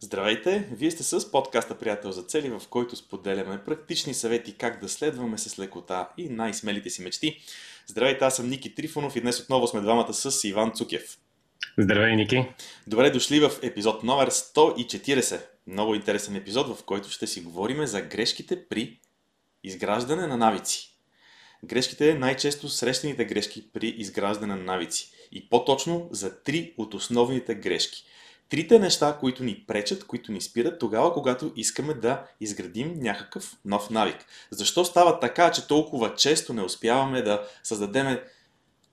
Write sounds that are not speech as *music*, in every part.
Здравейте! Вие сте с подкаста Приятел за цели, в който споделяме практични съвети как да следваме с лекота и най-смелите си мечти. Здравейте, аз съм Ники Трифонов и днес отново сме двамата с Иван Цукев. Здравей, Ники! Добре дошли в епизод номер 140. Много интересен епизод, в който ще си говорим за грешките при изграждане на навици. Грешките, най-често срещаните грешки при изграждане на навици. И по-точно за три от основните грешки – трите неща, които ни пречат, които ни спират тогава, когато искаме да изградим някакъв нов навик. Защо става така, че толкова често не успяваме да създадем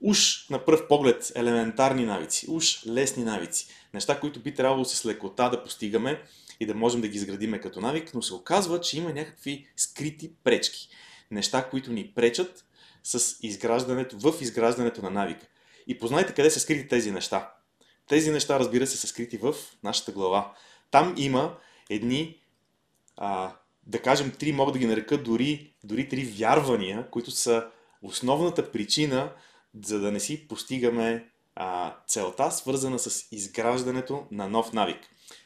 уж на пръв поглед елементарни навици, уж лесни навици, неща, които би трябвало с лекота да постигаме и да можем да ги изградиме като навик, но се оказва, че има някакви скрити пречки. Неща, които ни пречат с изграждането, в изграждането на навик. И познайте къде са скрити тези неща. Тези неща, разбира се, са скрити в нашата глава. Там има едни, а, да кажем, три, мога да ги нарека дори, дори три вярвания, които са основната причина, за да не си постигаме а, целта, свързана с изграждането на нов навик.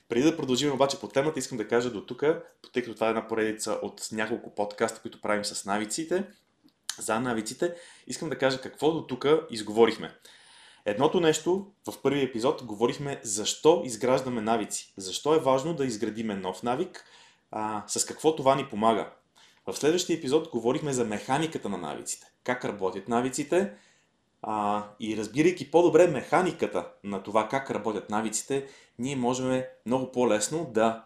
Преди да продължим обаче по темата, искам да кажа до тук, тъй като това е една поредица от няколко подкаста, които правим с навиците, за навиците, искам да кажа какво до тук изговорихме. Едното нещо, в първи епизод говорихме защо изграждаме навици. Защо е важно да изградиме нов навик, а, с какво това ни помага. В следващия епизод говорихме за механиката на навиците. Как работят навиците а, и разбирайки по-добре механиката на това как работят навиците, ние можем много по-лесно да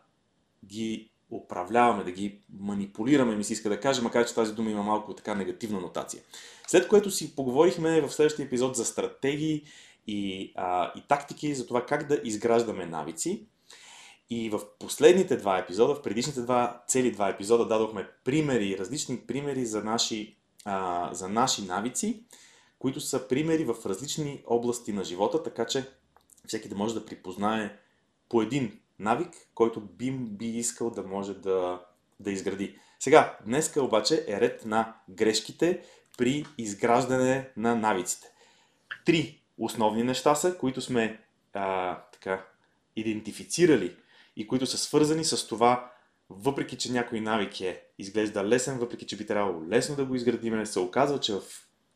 ги управляваме, да ги манипулираме, ми се иска да кажа, макар че тази дума има малко така негативна нотация. След което си поговорихме в следващия епизод за стратегии и, а, и тактики за това как да изграждаме навици. И в последните два епизода, в предишните два, цели два епизода, дадохме примери, различни примери за наши, а, за наши навици, които са примери в различни области на живота, така че всеки да може да припознае по един навик, който би, би искал да може да, да изгради. Сега, днеска обаче е ред на грешките при изграждане на навиците. Три основни неща са, които сме а, така, идентифицирали и които са свързани с това, въпреки че някой навик е изглежда лесен, въпреки че би трябвало лесно да го изградиме, се оказва, че в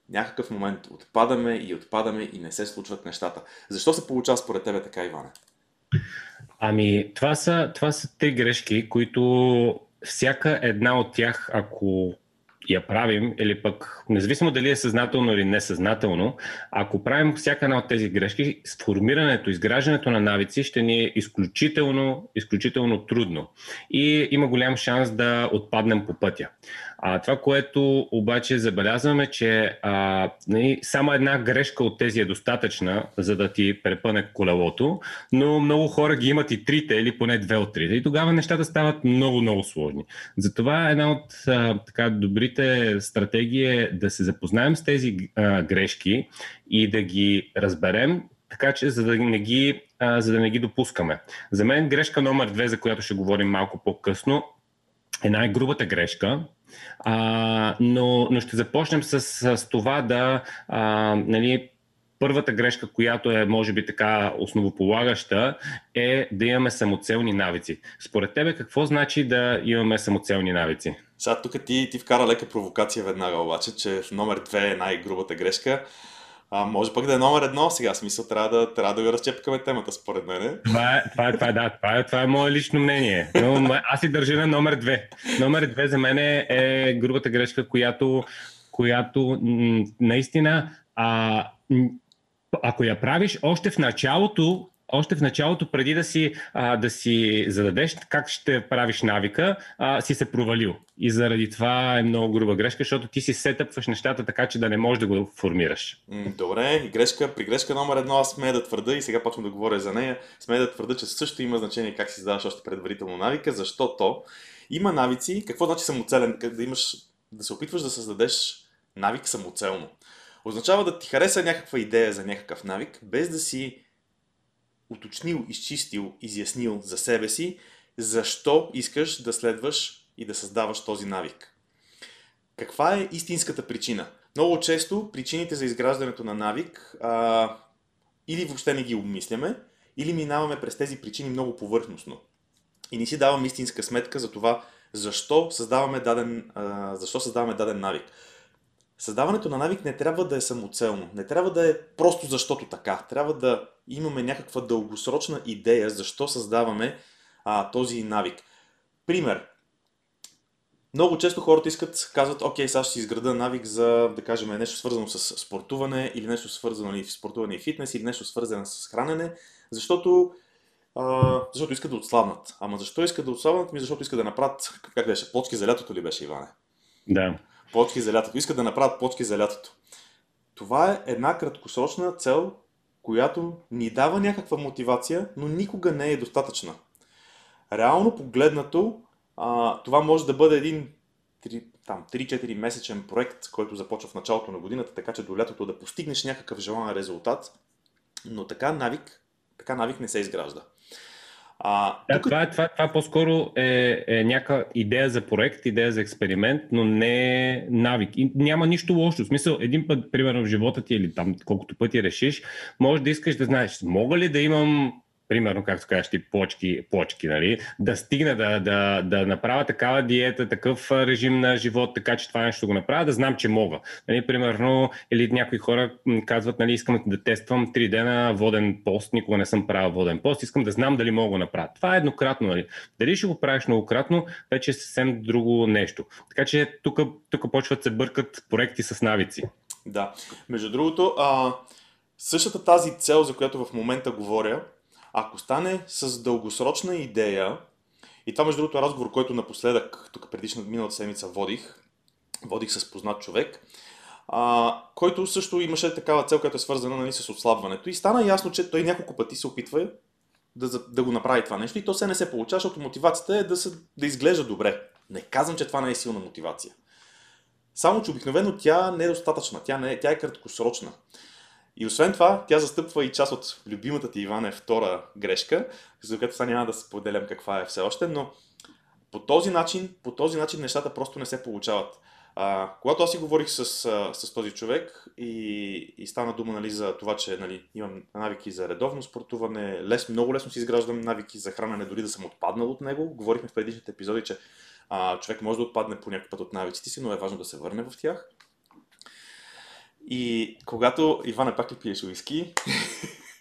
някакъв момент отпадаме и отпадаме и не се случват нещата. Защо се получава според тебе така, Иване? Ами, това са, това са три грешки, които всяка една от тях, ако я правим, или пък, независимо дали е съзнателно или несъзнателно, ако правим всяка една от тези грешки, сформирането, изграждането на навици ще ни е изключително, изключително трудно. И има голям шанс да отпаднем по пътя. А, това, което обаче забелязваме, че а, нали, само една грешка от тези е достатъчна, за да ти препъне колелото, но много хора ги имат и трите или поне две от трите. И тогава нещата стават много, много сложни. Затова една от а, така, добрите стратегии е да се запознаем с тези а, грешки и да ги разберем, така че за да не ги, а, за да не ги допускаме. За мен грешка номер две, за която ще говорим малко по-късно, е най-грубата грешка, а, но, но ще започнем с, с това да а, нали, първата грешка, която е, може би, така основополагаща, е да имаме самоцелни навици. Според тебе, какво значи да имаме самоцелни навици? Сега тук ти, ти вкара лека провокация веднага, обаче, че номер две е най-грубата грешка. А, може пък да е номер едно сега, смисъл трябва да, трябва да го разчепкаме темата, според мен. Това е, това е, това е, да, това е, това е мое лично мнение. Но аз си държа на номер две. Номер две за мен е, е грубата грешка, която, която наистина, а, ако я правиш още в началото, още в началото, преди да си, а, да си зададеш как ще правиш навика, а, си се провалил. И заради това е много груба грешка, защото ти си сетъпваш нещата така, че да не можеш да го формираш. Добре, и грешка, при грешка номер едно аз сме да твърда и сега почвам да говоря за нея. Сме да твърда, че също има значение как си задаваш още предварително навика, защото има навици. Какво значи самоцелен? Да имаш, да се опитваш да създадеш навик самоцелно. Означава да ти хареса някаква идея за някакъв навик, без да си уточнил, изчистил, изяснил за себе си, защо искаш да следваш и да създаваш този навик. Каква е истинската причина? Много често причините за изграждането на навик а, или въобще не ги обмисляме, или минаваме през тези причини много повърхностно. и не си даваме истинска сметка за това, защо създаваме даден, а, защо създаваме даден навик. Създаването на навик не трябва да е самоцелно, не трябва да е просто защото така. Трябва да имаме някаква дългосрочна идея защо създаваме а, този навик. Пример. Много често хората искат, казват, окей, сега ще си изграда навик за, да кажем, нещо свързано с спортуване или нещо свързано и в спортуване и фитнес или нещо свързано с хранене, защото, а, защото искат да отслабнат. Ама защо искат да отслабнат? Ми защото искат да направят, как беше, плочки за лятото ли беше, Иване? Да. Плочки за лятото. Искат да направят плочки за лятото. Това е една краткосрочна цел, която ни дава някаква мотивация, но никога не е достатъчна. Реално погледнато, а, това може да бъде един 3-4 месечен проект, който започва в началото на годината, така че до лятото да постигнеш някакъв желан резултат, но така навик, така навик не се изгражда. А, да, тук... това, това, това по-скоро е, е някаква идея за проект, идея за експеримент, но не е навик. И няма нищо лошо. В смисъл, един път, примерно в живота ти или там колкото пъти решиш, може да искаш да знаеш, мога ли да имам примерно, както кажеш ти, почки, почки нали? да стигна да, да, да направя такава диета, такъв режим на живот, така че това нещо го направя, да знам, че мога. Нали? Примерно, или някои хора казват, нали, искам да тествам 3 дена воден пост, никога не съм правил воден пост, искам да знам дали мога да направя. Това е еднократно. Нали? Дали ще го правиш многократно, вече е съвсем друго нещо. Така че тук, тук почват се бъркат проекти с навици. Да. Между другото, а, същата тази цел, за която в момента говоря, ако стане с дългосрочна идея, и това между другото е разговор, който напоследък, тук предишна миналата седмица водих, водих с познат човек, а, който също имаше такава цел, която е свързана нали, с отслабването. И стана ясно, че той няколко пъти се опитва да, да го направи това нещо и то се не се получава, защото мотивацията е да, се, да изглежда добре. Не казвам, че това не е силна мотивация. Само, че обикновено тя не е достатъчна, тя, не е, тя е краткосрочна. И освен това, тя застъпва и част от любимата ти Иван е втора грешка, за която сега няма да споделям каква е все още, но по този начин, по този начин нещата просто не се получават. А, когато аз си говорих с, с този човек и, и стана дума нали, за това, че нали, имам навики за редовно спортуване, лес, много лесно си изграждам навики за хранене, дори да съм отпаднал от него. Говорихме в предишните епизоди, че а, човек може да отпадне по някакъв път от навиците си, но е важно да се върне в тях. И когато Ивана пак ли пиеш уиски?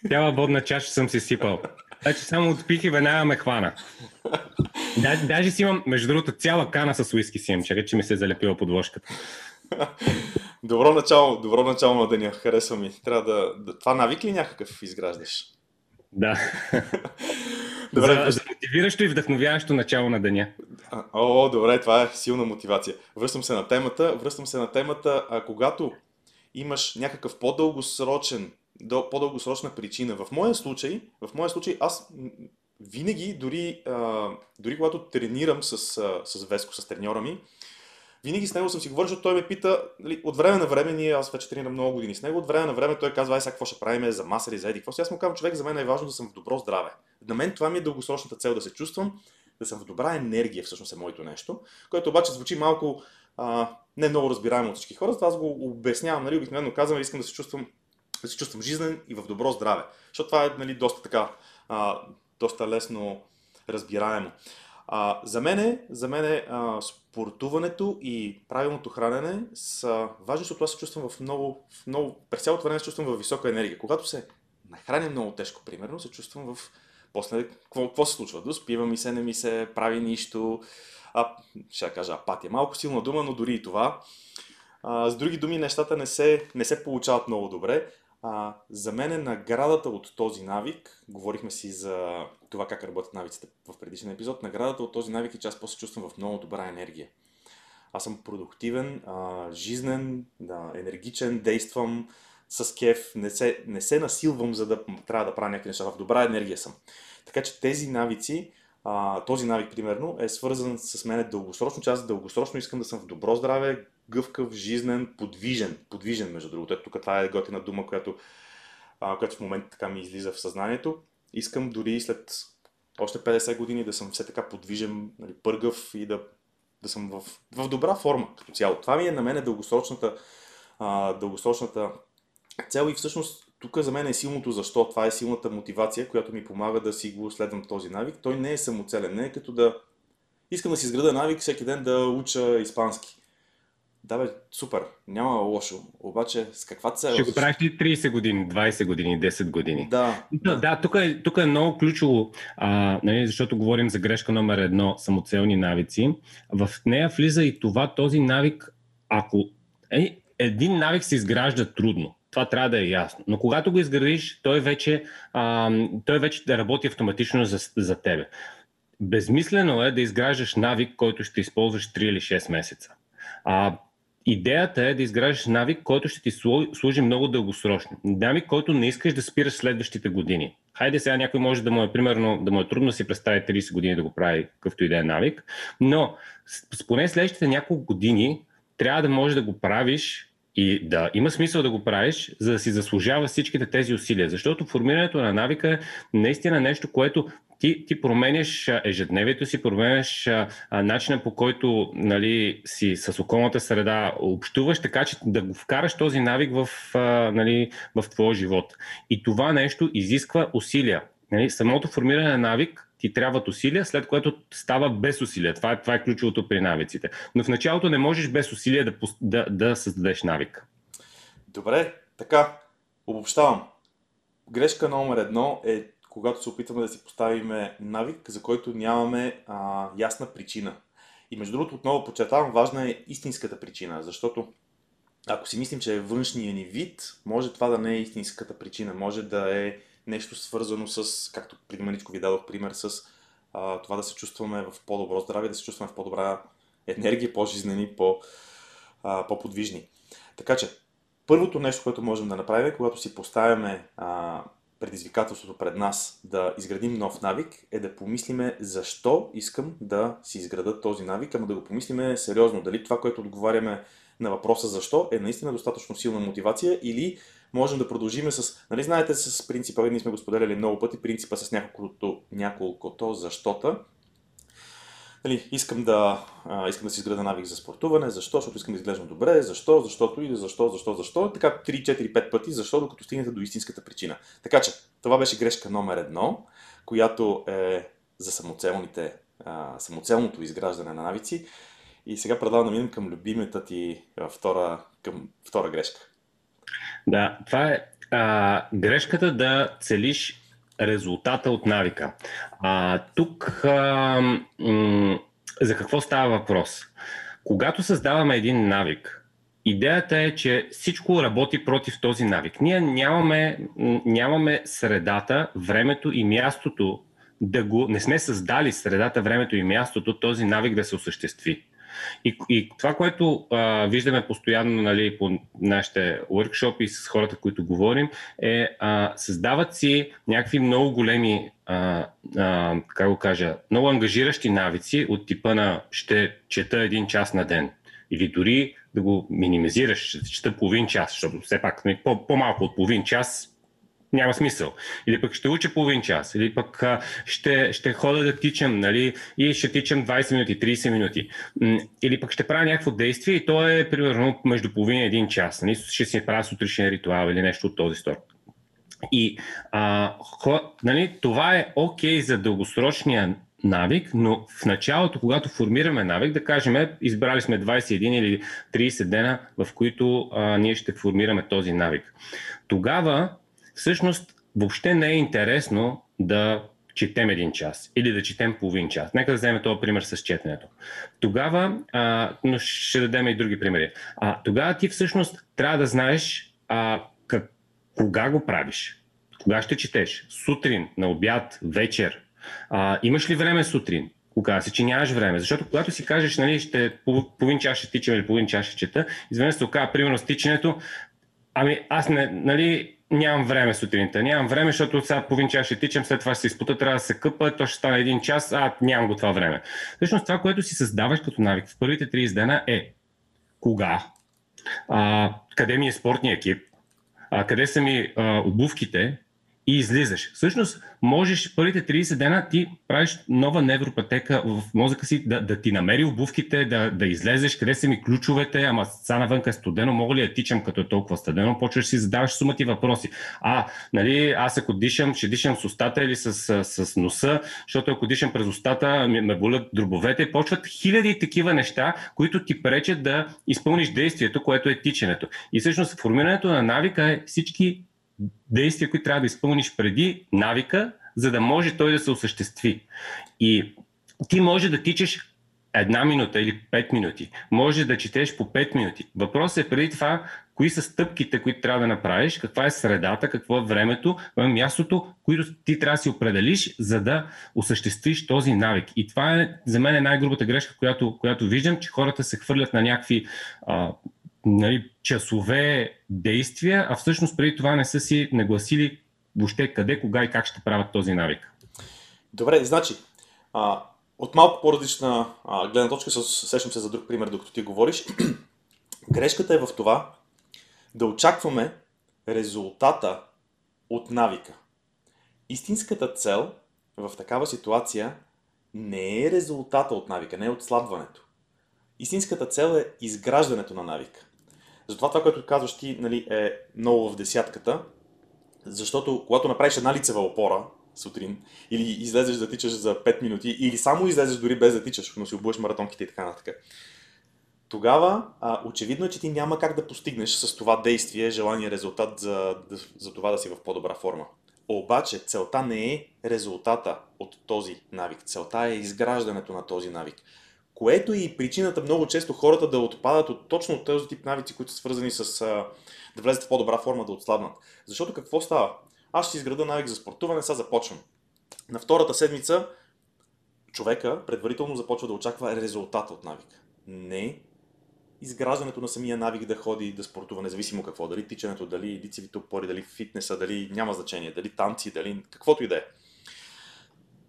Цяла водна чаша съм си сипал. Значи само отпих и веднага ме хвана. Даже, даже си имам, между другото, цяла кана с уиски си имам, че че ми се е залепила подложката. Добро начало, добро начало на деня, харесва ми. Трябва да, да... Това навик ли някакъв изграждаш? Да. добре, за, за мотивиращо и вдъхновяващо начало на деня. О, добре, това е силна мотивация. Връщам се на темата. Връщам се на темата, а когато имаш някакъв по-дългосрочен, по-дългосрочна причина. В моя случай, в моя случай аз винаги, дори, дори когато тренирам с, с Веско, с треньора ми, винаги с него съм си говорил, защото той ме пита, нали, от време на време, ние, аз вече тренирам много години с него, от време на време той казва, ай сега какво ще правим за маса или за еди, какво Аз му казвам, човек, за мен е важно да съм в добро здраве. На мен това ми е дългосрочната цел да се чувствам, да съм в добра енергия, всъщност е моето нещо, което обаче звучи малко не много разбираемо от всички хора, затова аз го обяснявам, нали, обикновено казвам, искам да се чувствам, да се чувствам жизнен и в добро здраве. Защото това е нали, доста така, а, доста лесно разбираемо. А, за мен, за мен а, спортуването и правилното хранене са важни, защото аз се чувствам в много, в много, през цялото време се чувствам в висока енергия. Когато се нахраня много тежко, примерно, се чувствам в... После, какво, какво се случва? Доспива ми се, не ми се прави нищо, а, ще кажа апатия. Малко силна дума, но дори и това. А, с други думи, нещата не се, не се получават много добре. А, за мен е наградата от този навик, говорихме си за това как работят навиците в предишен епизод, наградата от този навик е, че аз после чувствам в много добра енергия. Аз съм продуктивен, а, жизнен, да, енергичен, действам с кеф, не се, не се насилвам, за да трябва да правя някакви неща. В добра енергия съм. Така че тези навици а, този навик, примерно, е свързан с мен дългосрочно, че аз дългосрочно искам да съм в добро здраве, гъвкав, жизнен, подвижен. Подвижен, между другото. Ето тук това е готина дума, която, а, която в момента така ми излиза в съзнанието. Искам дори след още 50 години да съм все така подвижен, нали, пъргав и да, да съм в, в добра форма като цяло. Това ми е на мен дългосрочната, а, дългосрочната цел и всъщност тук за мен е силното защо. Това е силната мотивация, която ми помага да си го следвам този навик. Той не е самоцелен, не е като да искам да си изграда навик всеки ден да уча испански. Да, бе, супер, няма лошо. Обаче с каква цел? Ще го правиш ли 30 години, 20 години, 10 години? Да. Да, да тук, е, тук е много ключово, а, нали, защото говорим за грешка номер едно самоцелни навици. В нея влиза и това, този навик, ако е, един навик се изгражда трудно. Това трябва да е ясно. Но когато го изградиш, той вече, а, той вече да работи автоматично за, за тебе. Безмислено е да изграждаш навик, който ще използваш 3 или 6 месеца. А, идеята е да изграждаш навик, който ще ти служи много дългосрочно. Навик, който не искаш да спираш следващите години. Хайде сега някой може да му е, примерно, да му е трудно да си представи 30 години да го прави какъвто и да е навик, но поне следващите няколко години трябва да можеш да го правиш и да има смисъл да го правиш, за да си заслужава всичките тези усилия. Защото формирането на навика е наистина нещо, което ти, ти променяш ежедневието си, променяш а, начина по който нали, си с околната среда общуваш, така че да го вкараш този навик в, а, нали, в твоя живот. И това нещо изисква усилия. Нали, самото формиране на навик ти трябват усилия, след което става без усилия. Това е, това е ключовото при навиците. Но в началото не можеш без усилия да, да, да създадеш навик. Добре, така, обобщавам. Грешка номер едно е когато се опитваме да си поставим навик, за който нямаме а, ясна причина. И между другото, отново подчертавам, важна е истинската причина, защото ако си мислим, че е външния ни вид, може това да не е истинската причина. Може да е нещо свързано с, както преди маничко ви дадох пример, с а, това да се чувстваме в по-добро здраве, да се чувстваме в по-добра енергия, по-жизнени, по, а, по-подвижни. Така че, първото нещо, което можем да направим, когато си поставяме а, предизвикателството пред нас да изградим нов навик, е да помислиме защо искам да си изграда този навик, ама да го помислиме сериозно. Дали това, което отговаряме на въпроса защо, е наистина достатъчно силна мотивация или можем да продължим с, нали знаете, с принципа, ние сме го споделяли много пъти, принципа с няколкото, няколкото защота. Нали, искам, да, а, искам да си изграда навик за спортуване, защо? Защото искам да изглеждам добре, защо, защото и защо, защо, защо. Така 3, 4, 5 пъти, защо, докато стигнете до истинската причина. Така че, това беше грешка номер едно, която е за самоцелните, а, самоцелното изграждане на навици. И сега предлагам да минем към любимата ти втора, към втора грешка. Да, това е а, грешката да целиш резултата от навика. А, тук а, м- за какво става въпрос? Когато създаваме един навик, идеята е, че всичко работи против този навик. Ние нямаме, нямаме средата, времето и мястото да го. Не сме създали средата, времето и мястото този навик да се осъществи. И, и това, което а, виждаме постоянно нали, по нашите workshop с хората, които говорим, е а, създават си някакви много големи, а, а, как го кажа, много ангажиращи навици от типа на ще чета един час на ден. Или дори да го минимизираш, ще чета половин час, защото все пак нали, по- по-малко от половин час няма смисъл. Или пък ще уча половин час, или пък а, ще, ще хода да тичам, нали, и ще тичам 20 минути, 30 минути. Или пък ще правя някакво действие и то е примерно между половин и един час. Нали, ще си правя сутрешен ритуал или нещо от този сорт. И а, хо, нали, това е окей okay за дългосрочния навик, но в началото, когато формираме навик, да кажем, избрали сме 21 или 30 дена, в които а, ние ще формираме този навик. Тогава всъщност въобще не е интересно да четем един час или да четем половин час. Нека да вземем този пример с четенето. Тогава, а, но ще дадем и други примери. А, тогава ти всъщност трябва да знаеш а, как, кога го правиш. Кога ще четеш? Сутрин, на обяд, вечер. А, имаш ли време сутрин? Кога си, че нямаш време. Защото когато си кажеш, нали, ще половин час ще тичам или половин час ще чета, изведнъж се оказа, примерно с тичането, ами аз не, нали, нямам време сутринта. Нямам време, защото сега половин час ще тичам, след това ще се изпута, трябва да се къпа, то ще стане един час, а нямам го това време. Всъщност това, което си създаваш като навик в първите 30 дена е кога, а, къде ми е спортния екип, а, къде са ми а, обувките и излизаш. Всъщност, можеш първите 30 дена ти правиш нова невропатека в мозъка си, да, да ти намери обувките, да, да излезеш, къде са ми ключовете, ама са навънка е студено, мога ли да тичам като е толкова студено, почваш си задаваш сумати въпроси. А, нали, аз ако дишам, ще дишам с устата или с, с, с носа, защото ако дишам през устата, ме, ме болят дробовете. Почват хиляди такива неща, които ти пречат да изпълниш действието, което е тичането. И всъщност формирането на навика е всички действия, които трябва да изпълниш преди навика, за да може той да се осъществи. И ти може да тичаш една минута или пет минути. Може да четеш по пет минути. Въпросът е преди това, кои са стъпките, които трябва да направиш, каква е средата, какво е времето, е мястото, които ти трябва да си определиш, за да осъществиш този навик. И това е за мен е най-грубата грешка, която, която виждам, че хората се хвърлят на някакви а, нали, часове действия, а всъщност преди това не са си нагласили въобще къде, кога и как ще правят този навик. Добре, значи, а, от малко по-различна гледна точка, сещам се за друг пример, докато ти говориш. *clears throat* Грешката е в това да очакваме резултата от навика. Истинската цел в такава ситуация не е резултата от навика, не е отслабването. Истинската цел е изграждането на навика. Затова това, което казваш ти, нали, е много в десятката, защото когато направиш една лицева опора сутрин, или излезеш да тичаш за 5 минути, или само излезеш дори без да тичаш, но си обуваш маратонките и така нататък, тогава а, очевидно е, че ти няма как да постигнеш с това действие желания резултат за, за това да си в по-добра форма. Обаче целта не е резултата от този навик. Целта е изграждането на този навик което е и причината много често хората да отпадат от точно този тип навици, които са свързани с да влезат в по-добра форма, да отслабнат. Защото какво става? Аз ще изграда навик за спортуване, сега започвам. На втората седмица човека предварително започва да очаква резултата от навика. Не изграждането на самия навик да ходи да спортува, независимо какво, дали тичането, дали лицевите опори, дали фитнеса, дали няма значение, дали танци, дали каквото и да е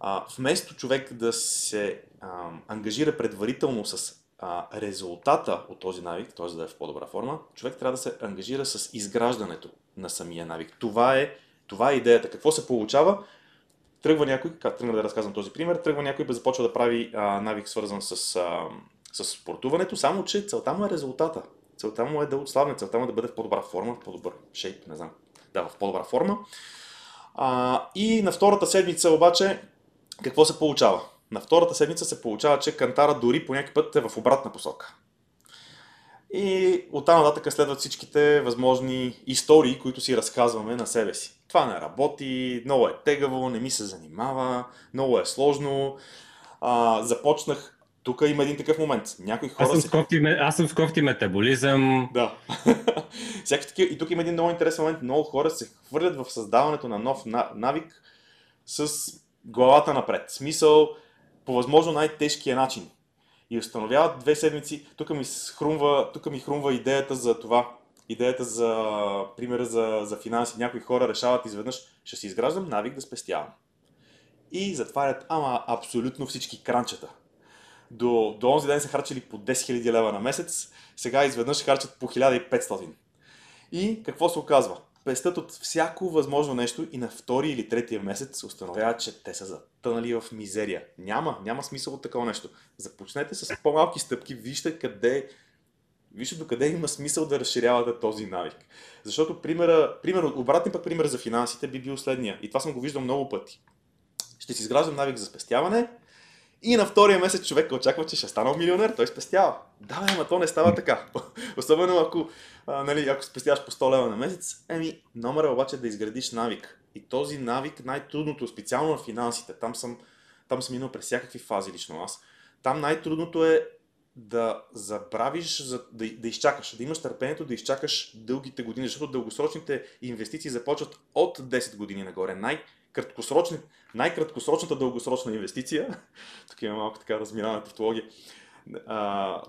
а, вместо човек да се а, ангажира предварително с а, резултата от този навик, т.е. да е в по-добра форма, човек трябва да се ангажира с изграждането на самия навик. Това е, това е идеята. Какво се получава? Тръгва някой, как тръгна да разказвам този пример, тръгва някой да започва да прави а, навик свързан с, а, с спортуването, само че целта му е резултата. Целта му е да отслабне, целта му е да бъде в по-добра форма, в по-добър шейп, не знам. Да, в по-добра форма. А, и на втората седмица обаче какво се получава? На втората седмица се получава, че кантара дори по някакъв път е в обратна посока. И оттам нататък следват всичките възможни истории, които си разказваме на себе си. Това не работи, много е тегаво, не ми се занимава, много е сложно. А, започнах тук има един такъв момент. Някои хора. Аз съм, се... кофти, аз съм с кофти метаболизъм. Да. *laughs* такива. И тук има един много интересен момент. Много хора се хвърлят в създаването на нов навик с главата напред. Смисъл по възможно най-тежкия начин. И установяват две седмици. Тук ми хрумва, тук ми хрумва идеята за това. Идеята за, примера за, за финанси. Някои хора решават изведнъж, ще си изграждам навик да спестявам. И затварят, ама абсолютно всички кранчета. До, до онзи ден са харчили по 10 000 лева на месец, сега изведнъж харчат по 1500. И какво се оказва? Пестят от всяко възможно нещо и на втори или третия месец се установяват, че те са затънали в мизерия. Няма, няма смисъл от такова нещо. Започнете с по-малки стъпки, вижте къде Вижте до къде има смисъл да разширявате този навик. Защото примера, пример, обратен пък пример за финансите би бил следния. И това съм го виждал много пъти. Ще си изграждам навик за спестяване, и на втория месец човек очаква, че ще станал милионер, той спестява. Да, бе, ама то не става така. *laughs* Особено ако, а, нали, ако спестяваш по 100 лева на месец, еми, номер е обаче да изградиш навик. И този навик най-трудното, специално на финансите, там съм, там съм минал през всякакви фази лично аз, там най-трудното е да забравиш, да, да изчакаш, да имаш търпението да изчакаш дългите години, защото дългосрочните инвестиции започват от 10 години нагоре. Най- краткосрочни, най-краткосрочната дългосрочна инвестиция, *laughs* тук има малко така разминана тавтология,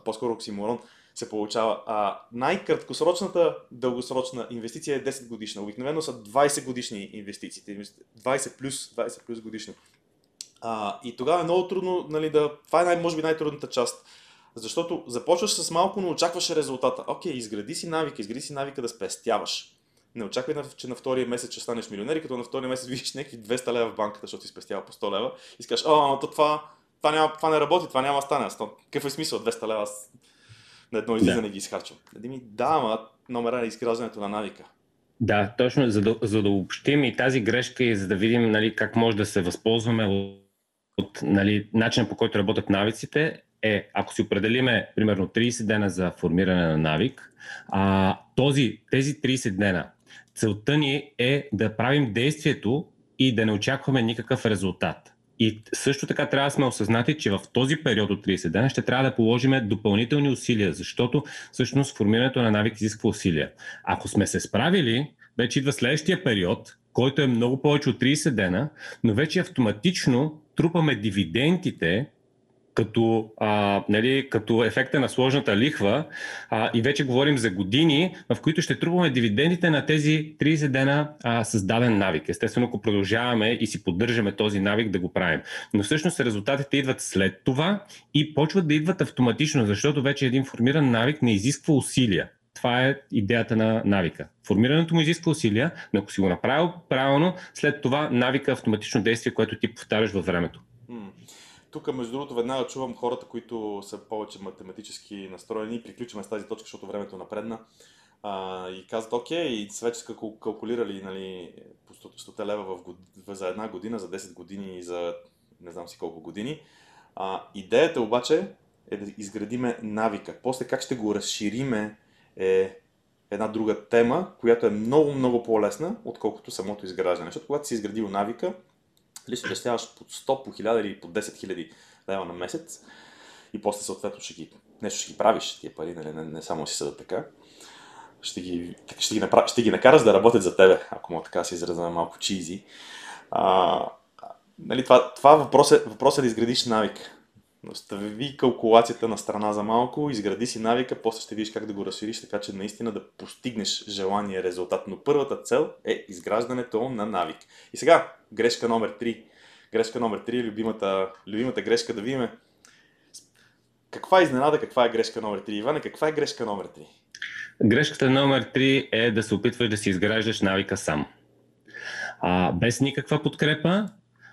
по-скоро оксиморон, се получава. А, най-краткосрочната дългосрочна инвестиция е 10 годишна. Обикновено са 20 годишни инвестициите. 20 плюс, 20 плюс годишни. А, и тогава е много трудно, нали, да... Това е най- може би най-трудната част. Защото започваш с малко, но очакваш резултата. Окей, изгради си навика, изгради си навика да спестяваш Не очаквай, че на втория месец ще станеш милионер и като на втория месец видиш някакви 200 лева в банката, защото си спестява по 100 лева и си кажеш, а, то това, това, няма, това не работи, това няма да стане. Какъв е смисъл 200 лева? Аз на едно излизане да. ги изхарчвам. ми, да, ама номера на изграждането на навика. Да, точно, за да, за да общим и тази грешка и за да видим нали, как може да се възползваме от, от нали, начина по който работят навиците, е, ако си определиме примерно 30 дена за формиране на навик, а, този, тези 30 дена, целта ни е да правим действието и да не очакваме никакъв резултат. И също така трябва да сме осъзнати, че в този период от 30 дена ще трябва да положим допълнителни усилия, защото всъщност формирането на навик изисква усилия. Ако сме се справили, вече идва следващия период, който е много повече от 30 дена, но вече автоматично трупаме дивидендите като, а, нали, като ефекта на сложната лихва а, и вече говорим за години, в които ще трупаме дивидендите на тези 30 дена а, създаден навик. Естествено, ако продължаваме и си поддържаме този навик да го правим. Но всъщност резултатите идват след това и почват да идват автоматично, защото вече един формиран навик не изисква усилия. Това е идеята на навика. Формирането му изисква усилия, но ако си го направил правилно, след това навика е автоматично действие, което ти повтаряш във времето. Тук, между другото, веднага чувам хората, които са повече математически настроени приключваме с тази точка, защото времето напредна. А, и казват, окей, и са вече калкулирали нали, по 100 лева в, в, за една година, за 10 години и за не знам си колко години. А, идеята обаче е да изградиме навика. После как ще го разшириме е една друга тема, която е много, много по-лесна, отколкото самото изграждане. Защото когато си изградил навика, дали ще спестяваш по 100, по 1000 или по 10 хиляди лева на месец и после съответно ще ги, нещо ще ги правиш тия пари, нали, не, не само си съдат така, ще ги, ще, ги направ, ще ги накараш да работят за тебе, ако мога така се изразя малко чизи. А, нали, това, това въпрос, е, въпрос е да изградиш навик. Остави калкулацията на страна за малко, изгради си навика, после ще видиш как да го разшириш, така че наистина да постигнеш желания резултат. Но първата цел е изграждането на навик. И сега, грешка номер 3. Грешка номер 3 е любимата, любимата грешка да видим. Каква е изненада, каква е грешка номер 3? Иване, каква е грешка номер 3? Грешката номер 3 е да се опитваш да си изграждаш навика сам. А, без никаква подкрепа,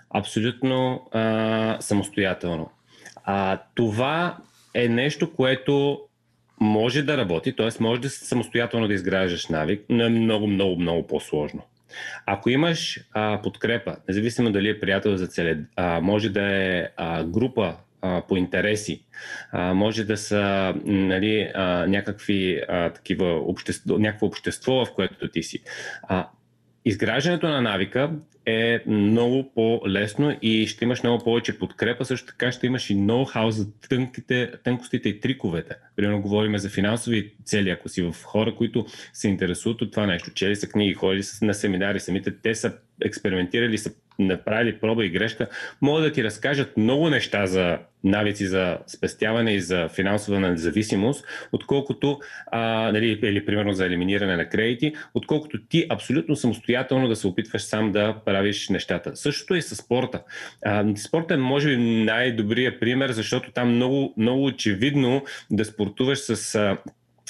абсолютно а, самостоятелно. А, това е нещо, което може да работи, т.е. може да самостоятелно да изграждаш навик, но е много, много, много по-сложно. Ако имаш а, подкрепа, независимо дали е приятел за цели, а, може да е а, група а, по интереси, а, може да са нали, а, някакви а, такива общество, някакво общество, в което ти си. А, изграждането на навика е много по-лесно и ще имаш много повече подкрепа. Също така ще имаш и ноу-хау за тънките, тънкостите и триковете. Примерно говорим за финансови цели, ако си в хора, които се интересуват от това нещо. Чели са книги, ходили са на семинари, самите те са експериментирали, са направили проба и грешка, могат да ти разкажат много неща за навици за спестяване и за финансова независимост, отколкото, а, нали, или примерно за елиминиране на кредити, отколкото ти абсолютно самостоятелно да се опитваш сам да правиш нещата. Същото и с спорта. А, спорта е, може би, най-добрият пример, защото там много, много очевидно да спортуваш с а,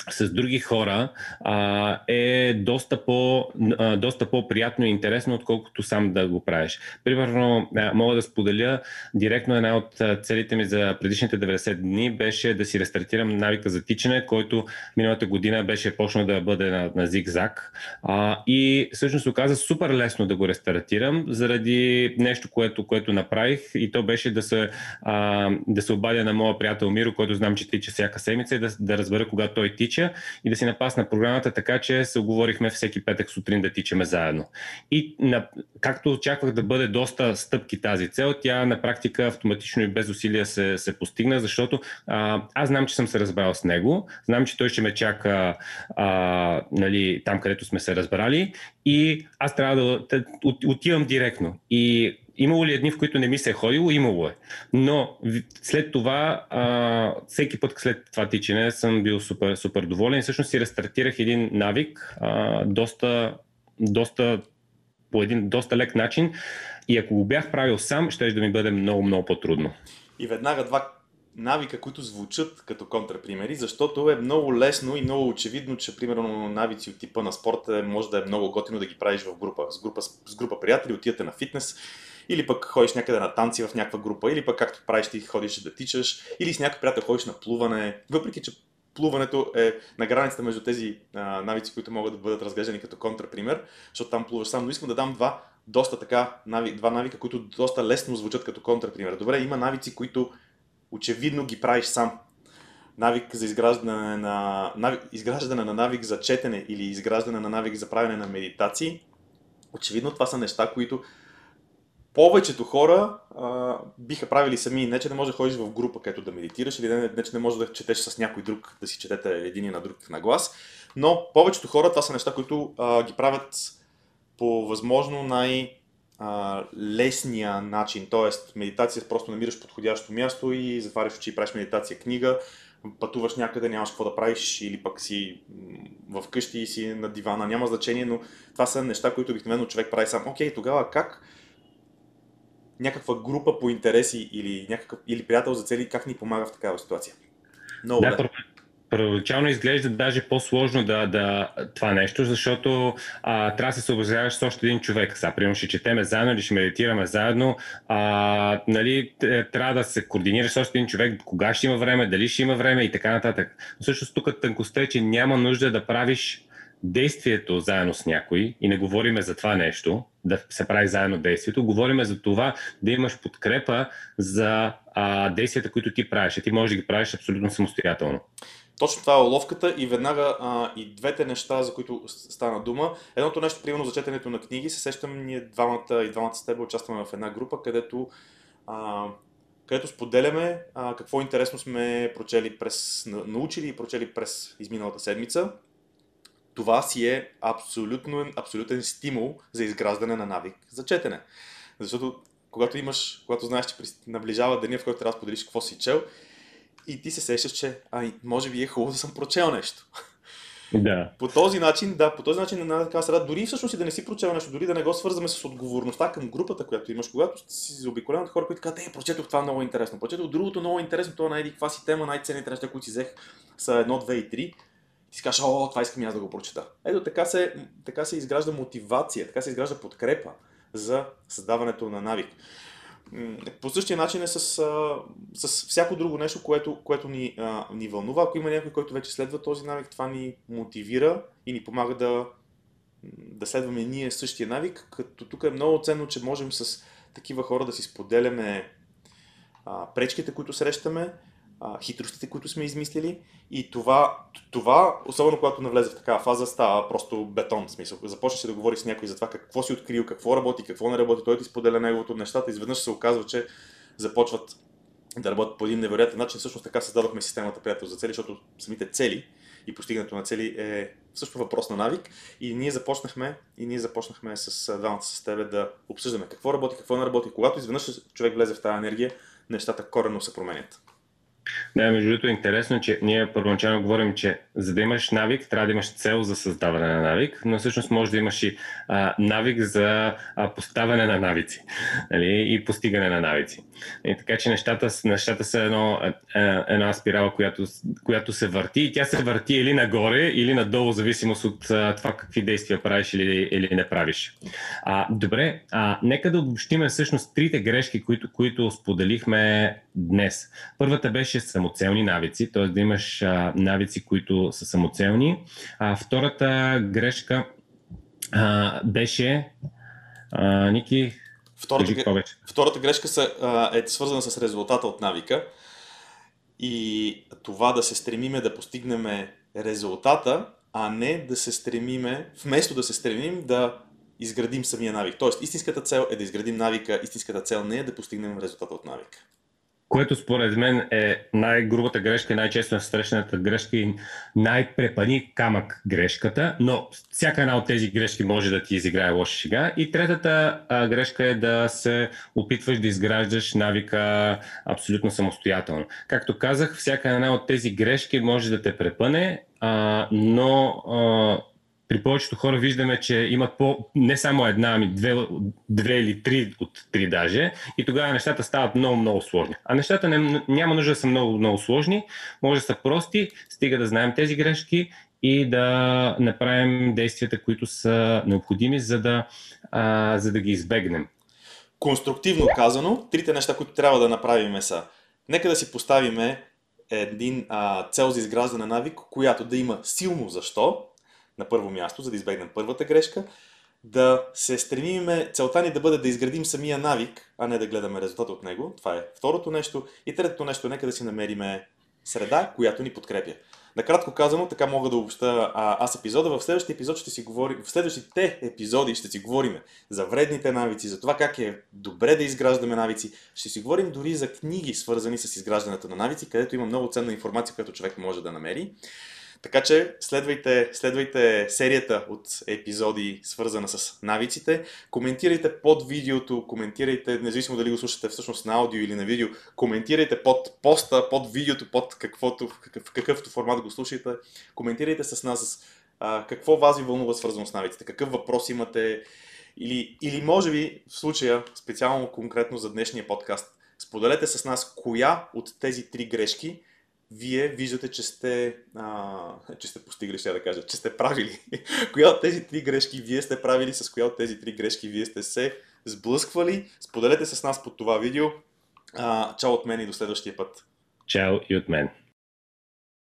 с други хора а, е доста, по, а, доста по-приятно и интересно, отколкото сам да го правиш. Примерно, а, мога да споделя директно една от целите ми за предишните 90 дни беше да си рестартирам навика за тичане, който миналата година беше почнал да бъде на, на зигзаг. А, и всъщност оказа супер лесно да го рестартирам заради нещо, което, което направих и то беше да се, а, да се обадя на моя приятел Миро, който знам, че тича всяка седмица и да, да разбера кога той тича тича и да си напасна програмата така, че се оговорихме всеки петък сутрин да тичаме заедно. И на, както очаквах да бъде доста стъпки тази цел, тя на практика автоматично и без усилия се, се постигна, защото а, аз знам, че съм се разбрал с него, знам, че той ще ме чака а, нали, там, където сме се разбрали и аз трябва да отивам директно. И Имало ли е дни, в които не ми се е ходило? Имало е. Но след това, а, всеки път след това тичане съм бил супер, супер доволен всъщност си рестартирах един навик а, доста, доста, по един доста лек начин и ако го бях правил сам, ще да ми бъде много, много по-трудно. И веднага два навика, които звучат като контрапримери, защото е много лесно и много очевидно, че примерно навици от типа на спорта може да е много готино да ги правиш в група. С група, с група приятели отидете на фитнес, или пък ходиш някъде на танци в някаква група, или пък както правиш ти ходиш да тичаш, или с някой приятел ходиш на плуване, въпреки че плуването е на границата между тези а, навици, които могат да бъдат разглеждани като контрапример, защото там плуваш сам, но искам да дам два доста така, нави, два навика, които доста лесно звучат като контрапример. Добре, има навици, които очевидно ги правиш сам. Навик за изграждане на, навик, изграждане на навик за четене или изграждане на навик за правене на медитации. Очевидно това са неща, които повечето хора а, биха правили сами. Не, че не може да ходиш в група, където да медитираш, или не, не, че не може да четеш с някой друг, да си четете един на друг на глас. Но повечето хора това са неща, които а, ги правят по възможно най- лесния начин, т.е. медитация просто намираш подходящо място и затваряш очи и правиш медитация книга, пътуваш някъде, нямаш какво да правиш или пък си в къщи и си на дивана, няма значение, но това са неща, които обикновено човек прави сам. Окей, тогава как някаква група по интереси или, някакъв, или приятел за цели, как ни помага в такава ситуация? Много да, да първоначално изглежда даже по-сложно да, да това нещо, защото а, трябва да се съобразяваш с още един човек. Сега, примерно, ще четеме заедно или ще медитираме заедно. А, нали, трябва да се координираш с още един човек, кога ще има време, дали ще има време и така нататък. Но всъщност тук тънкостта е, че няма нужда да правиш действието заедно с някой и не говориме за това нещо, да се прави заедно действието, говориме за това да имаш подкрепа за а, действията, които ти правиш. Ти можеш да ги правиш абсолютно самостоятелно. Точно това е уловката и веднага а, и двете неща, за които стана дума. Едното нещо, примерно за четенето на книги, се сещам ние двамата и двамата с теб участваме в една група, където, а, където споделяме а, какво интересно сме прочели през, научили и прочели през изминалата седмица това си е абсолютно, абсолютен стимул за изграждане на навик за четене. Защото когато имаш, когато знаеш, че наближава деня, в който трябва да споделиш какво си чел, и ти се сещаш, че ай, може би е хубаво да съм прочел нещо. Да. По този начин, да, по този начин на така среда, дори всъщност и да не си прочел нещо, дори да не го свързваме с отговорността към групата, която имаш, когато си заобиколен от хора, които казват, е, прочетох това много интересно, прочетох другото много интересно, това е на еди каква тема, най-ценните неща, които си взех са 1, 2 и 3, си кажеш, о, това искам аз да го прочета. Ето така се, така се изгражда мотивация, така се изгражда подкрепа за създаването на навик. По същия начин е с, с всяко друго нещо, което, което ни, ни вълнува. Ако има някой, който вече следва този навик, това ни мотивира и ни помага да, да следваме ние същия навик. Като тук е много ценно, че можем с такива хора да си споделяме а, пречките, които срещаме, хитростите, които сме измислили и това, това, особено когато навлезе в такава фаза, става просто бетон. В смисъл. Започнеш да говориш с някой за това какво си открил, какво работи, какво не работи, той ти споделя неговото нещата, изведнъж се оказва, че започват да работят по един невероятен начин. Всъщност така създадохме системата приятел за цели, защото самите цели и постигането на цели е също въпрос на навик. И ние започнахме, и ние започнахме с двамата с тебе да обсъждаме какво работи, какво не работи. Когато изведнъж човек влезе в тази енергия, нещата коренно се променят. Да, между другото е интересно, че ние първоначално говорим, че за да имаш навик, трябва да имаш цел за създаване на навик, но всъщност може да имаш и а, навик за а, поставяне на навици нали, и постигане на навици. И така че нещата, нещата са едно, е, една спирала, която, която се върти и тя се върти или нагоре, или надолу, зависимост от а, това какви действия правиш или, или не правиш. А, добре, а, нека да обобщиме всъщност трите грешки, които, които споделихме днес. Първата беше самоцелни навици, т.е. да имаш а, навици, които са самоцелни. А, втората грешка а, беше а, Ники, Втората, Кажи, втората грешка са, а, е свързана с резултата от навика и това да се стремиме да постигнем резултата, а не да се стремиме, вместо да се стремим да изградим самия навик. Тоест, истинската цел е да изградим навика, истинската цел не е да постигнем резултата от навика което според мен е най-грубата грешка, най-често срещаната грешка и най-препани камък грешката, но всяка една от тези грешки може да ти изиграе лоша шега. И третата а, грешка е да се опитваш да изграждаш навика абсолютно самостоятелно. Както казах, всяка една от тези грешки може да те препъне, а, но а, при повечето хора виждаме, че имат по, не само една, ами две, две или три от три даже, и тогава нещата стават много, много сложни. А нещата не, няма нужда да са много, много сложни, може да са прости, стига да знаем тези грешки и да направим действията, които са необходими, за да, а, за да ги избегнем. Конструктивно казано, трите неща, които трябва да направим са нека да си поставиме един а, цел за изграждане на навик, която да има силно защо, на първо място, за да избегнем първата грешка, да се стремиме, целта ни да бъде да изградим самия навик, а не да гледаме резултата от него. Това е второто нещо. И третото нещо, нека да си намериме среда, която ни подкрепя. Накратко казано, така мога да обобща аз епизода. В следващия епизод ще си говорим, в следващите епизоди ще си говорим за вредните навици, за това как е добре да изграждаме навици. Ще си говорим дори за книги, свързани с изграждането на навици, където има много ценна информация, която човек може да намери. Така че следвайте, следвайте серията от епизоди, свързана с навиците. Коментирайте под видеото, коментирайте, независимо дали го слушате всъщност на аудио или на видео, коментирайте под поста, под видеото, под каквото, в, какъв, в какъвто формат го слушате. Коментирайте с нас а, какво вас ви вълнува свързано с навиците, какъв въпрос имате или, или може би в случая, специално конкретно за днешния подкаст, споделете с нас коя от тези три грешки вие виждате, че сте, а, че сте постигали, ще да кажа, че сте правили. *laughs* коя от тези три грешки вие сте правили, с коя от тези три грешки вие сте се сблъсквали. Споделете с нас под това видео. А, чао от мен и до следващия път. Чао и от мен.